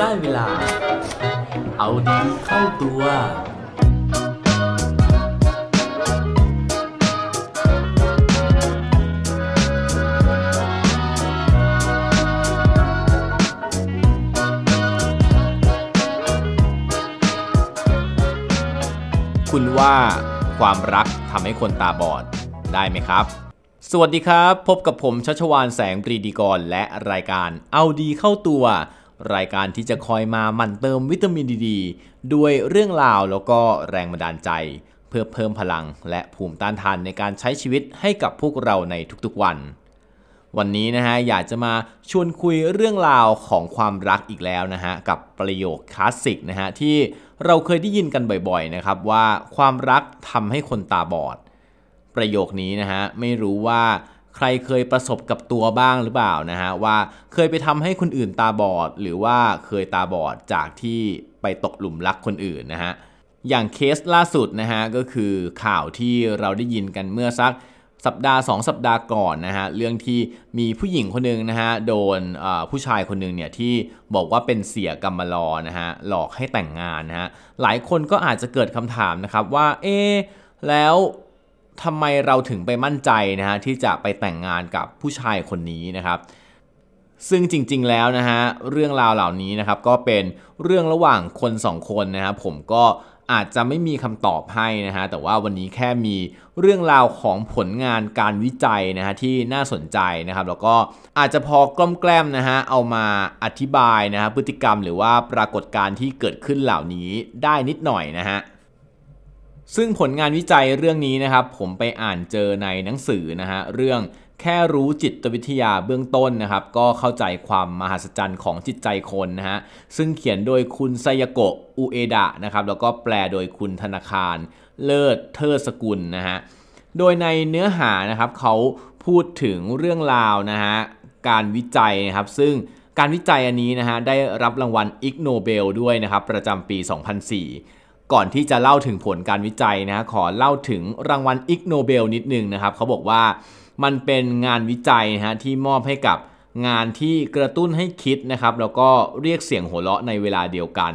ได้เวลา เอาดีเข้าตัว คุณว่าความรักทำให้คนตาบอดได้ไหมครับ สวัสดีครับ พบกับผมชัชวานแสงปรีดีกรและรายการเอาดีเข้าตัว รายการที่จะคอยมาหมั่นเติมวิตามินดีดด้วยเรื่องราวแล้วก็แรงบันดาลใจ เพื่อเพิ่มพลังและภูมิต้านทานในการใช้ชีวิตให้กับพวกเราในทุกๆวัน วันนี้นะฮะอยากจะมาชวนคุยเรื่องราวของความรักอีกแล้วนะฮะกับประโยคคลาสสิกนะฮะที่เราเคยได้ยินกันบ่อยๆนะครับว่าความรักทำให้คนตาบอด ประโยคนี้นะฮะไม่รู้ว่า ใครเคยประสบกับตัวบ้างหรือเปล่านะฮะว่าเคยไปทำให้คนอื่นตาบอด หรือว่าเคยตาบอดจากที่ไปตกหลุมรักคนอื่นนะฮะอย่างเคสล่าสุดนะฮะก็คือข่าวที่เราได้ยินกันเมื่อสักสัปดาห์ 2 สัปดาห์ก่อนนะฮะเรื่องที่มีผู้หญิงคนหนึ่งนะฮะโดนผู้ชายคนหนึ่งเนี่ยที่บอกว่าเป็นเสียกรรมลอนะฮะหลอกให้แต่งงานนะฮะหลายคนก็อาจจะเกิดคำถามนะครับว่าเอ๊แล้ว ทำไมเราถึงไปมั่นใจนะฮะที่จะไปแต่งงานกับผู้ชายคนนี้นะครับ ซึ่งจริงๆแล้วนะฮะเรื่องราวเหล่านี้นะครับก็เป็นเรื่องระหว่างคนสองคนนะครับผมก็อาจจะไม่มีคำตอบให้นะฮะแต่ว่าวันนี้แค่มีเรื่องราวของผลงานการวิจัยนะฮะที่น่าสนใจนะครับ แล้วก็อาจจะพอกล้มแกล้มนะฮะเอามาอธิบายนะฮะพฤติกรรมหรือว่าปรากฏการณ์ที่เกิดขึ้นเหล่านี้ได้นิดหน่อยนะฮะ ซึ่งผลงานวิจัยเรื่องนี้นะครับ ผมไปอ่านเจอในหนังสือนะฮะเรื่องแค่รู้จิตวิทยาเบื้องต้นนะครับ ก็เข้าใจความมหัศจรรย์ของจิตใจคนนะฮะซึ่งเขียนโดยคุณไซยโกะอุเอดะนะครับแล้วก็แปลโดยคุณธนาคาร เลิศเทอสกุลนะฮะโดยในเนื้อหานะครับเขาพูดถึงเรื่องราวนะฮะการวิจัยนะครับ ซึ่งการวิจัยอันนี้นะฮะได้รับรางวัล Ig Nobel ด้วยนะครับประจำปี 2004 ก่อนที่จะเล่าถึงผลการวิจัยนะขอเล่าถึงรางวัล Ig Nobel นิดนึงนะครับเขาบอกว่ามันเป็นงานวิจัยนะฮะที่มอบให้กับงานที่กระตุ้นให้คิดนะครับแล้วก็เรียกเสียงหัวเราะในเวลาเดียวกัน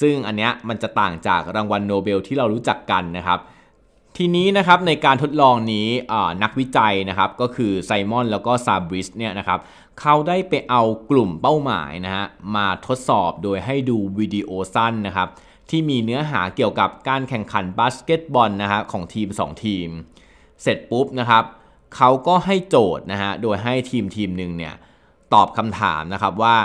ซึ่งอันเนี้ยมันจะต่างจากรางวัลโนเบลที่เรารู้จักกันนะครับ ทีนี้นะครับในการทดลองนี้นักวิจัยนะครับก็คือไซมอนแล้วก็ซาบริสเนี่ยนะครับเขาได้ไปเอากลุ่มเป้าหมายนะฮะมาทดสอบโดยให้ดูวิดีโอสั้นนะครับ ที่มีเนื้อหาเกี่ยวกับการแข่งขันบาสเกตบอลนะฮะของทีม 2 ทีม เสร็จปุ๊บนะครับเขาก็ให้โจทย์นะฮะโดยให้ทีมทีมหนึ่งเนี่ยตอบคำถามนะครับว่า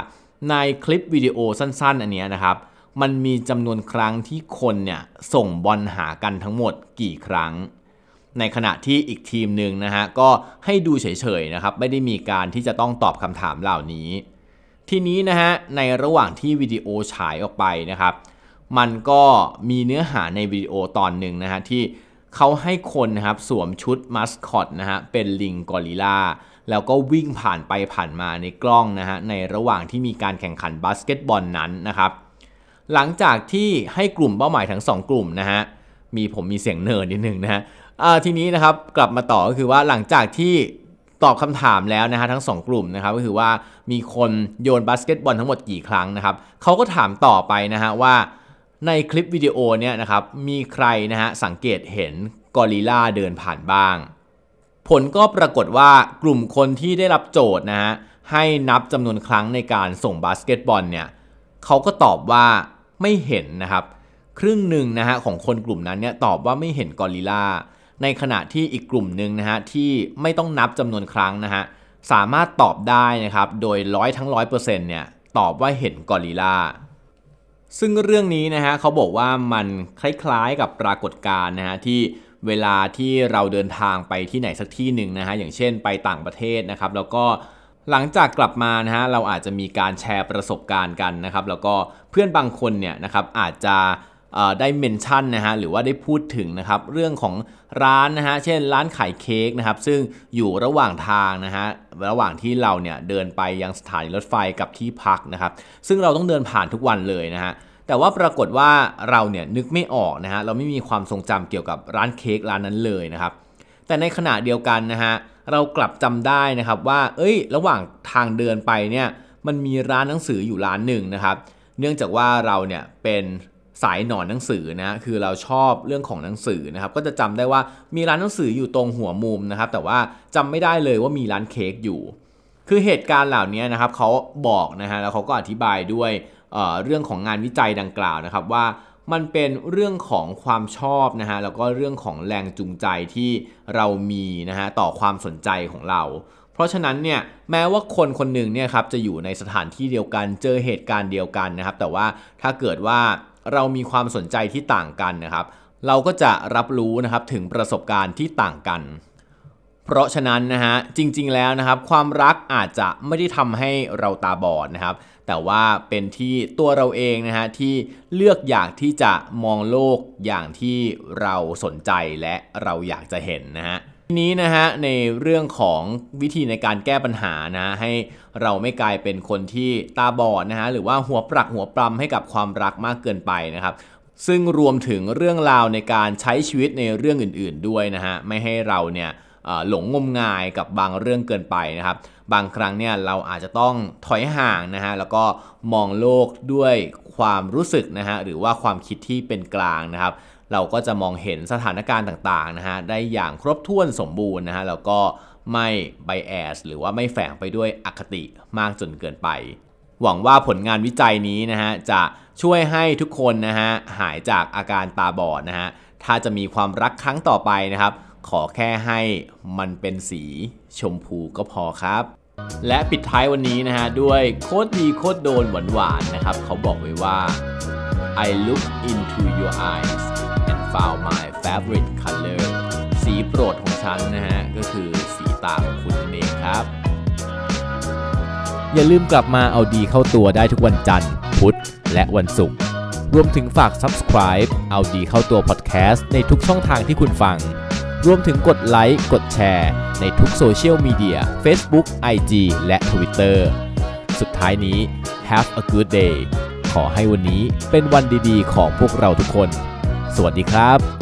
ในคลิปวิดีโอสั้นๆ อันนี้นะครับมันมีจำนวนครั้งที่คนเนี่ยส่งบอลหากันทั้งหมดกี่ครั้ง ในขณะที่อีกทีมหนึ่งนะฮะก็ให้ดูเฉยๆนะครับไม่ได้มีการที่จะต้องตอบคำถามเหล่านี้ ทีนี้นะฮะในระหว่างที่วิดีโอฉายออกไปนะครับ มันก็มีเนื้อหาในวิดีโอตอนหนึ่งนะฮะที่เขาให้คนนะครับสวมชุดมัสคอตนะฮะเป็นลิงกอริลลาแล้วก็วิ่งผ่านไปผ่านมาในกล้องนะฮะในระหว่างที่มีการแข่งขันบาสเกตบอลนั้นนะครับ หลังจากที่ให้กลุ่มเป้าหมายทั้ง 2 กลุ่มนะฮะมีผมมีเสียงเนิร์นิดนึงนะฮะทีนี้นะครับกลับมาต่อก็คือว่าหลังจากที่ตอบคำถามแล้วนะฮะทั้ง 2 กลุ่มนะครับก็คือว่ามีคนโยนบาสเกตบอลทั้งหมดกี่ครั้งนะครับเขาก็ถามต่อไปนะฮะว่า ในคลิปวิดีโอเนี่ยนะครับมีใครนะฮะสังเกตเห็นกอริลลาเดินผ่านบ้าง ผลก็ปรากฏว่ากลุ่มคนที่ได้รับโจทย์นะฮะให้นับจำนวนครั้งในการส่งบาสเกตบอลเนี่ยเขาก็ตอบว่าไม่เห็นนะครับ ครึ่งหนึ่งนะฮะของคนกลุ่มนั้นเนี่ยตอบว่าไม่เห็นกอริลลาในขณะที่อีกกลุ่มหนึ่งนะฮะที่ไม่ต้องนับจำนวนครั้งนะฮะสามารถตอบได้นะครับโดยร้อยทั้งร้อยเปอร์เซ็นต์เนี่ยตอบว่าเห็นกอริลลา ซึ่งเรื่องนี้นะฮะเขาบอกว่ามันคล้ายๆกับปรากฏการณ์นะฮะที่เวลาที่เราเดินทางไปที่ไหนสักที่หนึ่งนะฮะอย่างเช่นไปต่างประเทศนะครับ แล้วก็หลังจากกลับมานะฮะเราอาจจะมีการแชร์ประสบการณ์กันนะครับ แล้วก็เพื่อนบางคนเนี่ยนะครับอาจจะ ได้เมนชั่นนะฮะหรือว่าได้พูดถึงนะครับเรื่องของร้านนะฮะเช่นร้านขายเค้กนะครับซึ่งอยู่ระหว่างทางนะฮะระหว่างที่เราเนี่ยเดินไปยังสถานีรถไฟกับที่พักนะครับซึ่งเราต้องเดินผ่านทุกวันเลยนะฮะแต่ว่าปรากฏว่าเราเนี่ยนึกไม่ออกนะฮะเราไม่มีความทรงจำเกี่ยวกับร้านเค้กร้านนั้นเลยนะครับแต่ในขณะเดียวกันนะฮะเรากลับจำได้นะครับว่า เอ้ย ระหว่างทางเดินไปเนี่ยมันมีร้านหนังสืออยู่ร้านหนึ่งนะครับ เนื่องจากว่าเราเนี่ยเป็น สายหนอนหนังสือนะคือเราชอบเรื่องของหนังสือนะครับก็จะจำได้ว่ามีร้านหนังสืออยู่ตรงหัวมุมนะครับแต่ว่าจำไม่ได้เลยว่ามีร้านเค้กอยู่ คือเหตุการณ์เหล่านี้นะครับเขาบอกนะฮะแล้วเขาก็อธิบายด้วยเเรื่องของงานวิจัยดังกล่าวนะครับว่ามันเป็นเรื่องของความชอบนะฮะแล้วก็เรื่องของแรงจูงใจที่เรามีนะฮะต่อความสนใจของเรา เพราะฉะนั้นเนี่ยแม้ว่าคนคนหนึ่งเนี่ยครับจะอยู่ในสถานที่เดียวกันเจอเหตุการณ์เดียวกันนะครับ แต่ว่าถ้าเกิดว่า เรามีความสนใจที่ต่างกันนะครับ เราก็จะรับรู้นะครับถึงประสบการณ์ที่ต่างกัน เพราะฉะนั้นนะฮะจริงๆแล้วนะครับ ความรักอาจจะไม่ได้ทำให้เราตาบอดนะครับ แต่ว่าเป็นที่ตัวเราเองนะฮะที่เลือกอยากที่จะมองโลกอย่างที่เราสนใจและเราอยากจะเห็นนะฮะ ทีนี้นะฮะในเรื่องของวิธีในการแก้ปัญหานะ ให้เราไม่กลายเป็นคนที่ตาบอดนะฮะหรือว่าหัวปรักหัวปรำให้กับความรักมากเกินไปนะครับซึ่งรวมถึงเรื่องราวในการใช้ชีวิตในเรื่องอื่นๆด้วยนะฮะไม่ให้เราเนี่ยหลงงมงายกับบางเรื่องเกินไปนะครับ บางครั้งเนี่ยเราอาจจะต้องถอยห่างนะฮะแล้วก็มองโลกด้วยความรู้สึกนะฮะหรือว่าความคิดที่เป็นกลางนะครับ เราก็จะมองเห็นสถานการณ์ต่างๆนะฮะได้อย่างครบถ้วนสมบูรณ์นะฮะแล้วก็ไม่ไบแอสหรือว่าไม่แฝงไปด้วยอคติมากจนเกินไป หวังว่าผลงานวิจัยนี้นะฮะจะช่วยให้ทุกคนนะฮะหายจากอาการตาบอดนะฮะถ้าจะมีความรักครั้งต่อไปนะครับ ขอแค่ให้มันเป็นสีชมพูก็พอครับ และปิดท้ายวันนี้นะฮะด้วยโคตรดีโคตรโดนหวานๆนะครับ เขาบอกไว้ว่า I look into your eyes found my favorite color สีโปรดของฉันนะฮะ ก็คือสีตาของคุณนั่นเองครับ อย่าลืมกลับมาเอาดีเข้าตัวได้ทุกวันจันทร์ พุธ และวันศุกร์ รวมถึงฝาก subscribe เอาดีเข้าตัว podcast ในทุกช่องทางที่คุณฟัง รวมถึงกดไลค์ กดแชร์ ในทุกโซเชียลมีเดีย Facebook IG และ Twitter สุดท้ายนี้ have a good day ขอให้วันนี้เป็นวันดีๆ ของพวกเราทุกคน สวัสดีครับ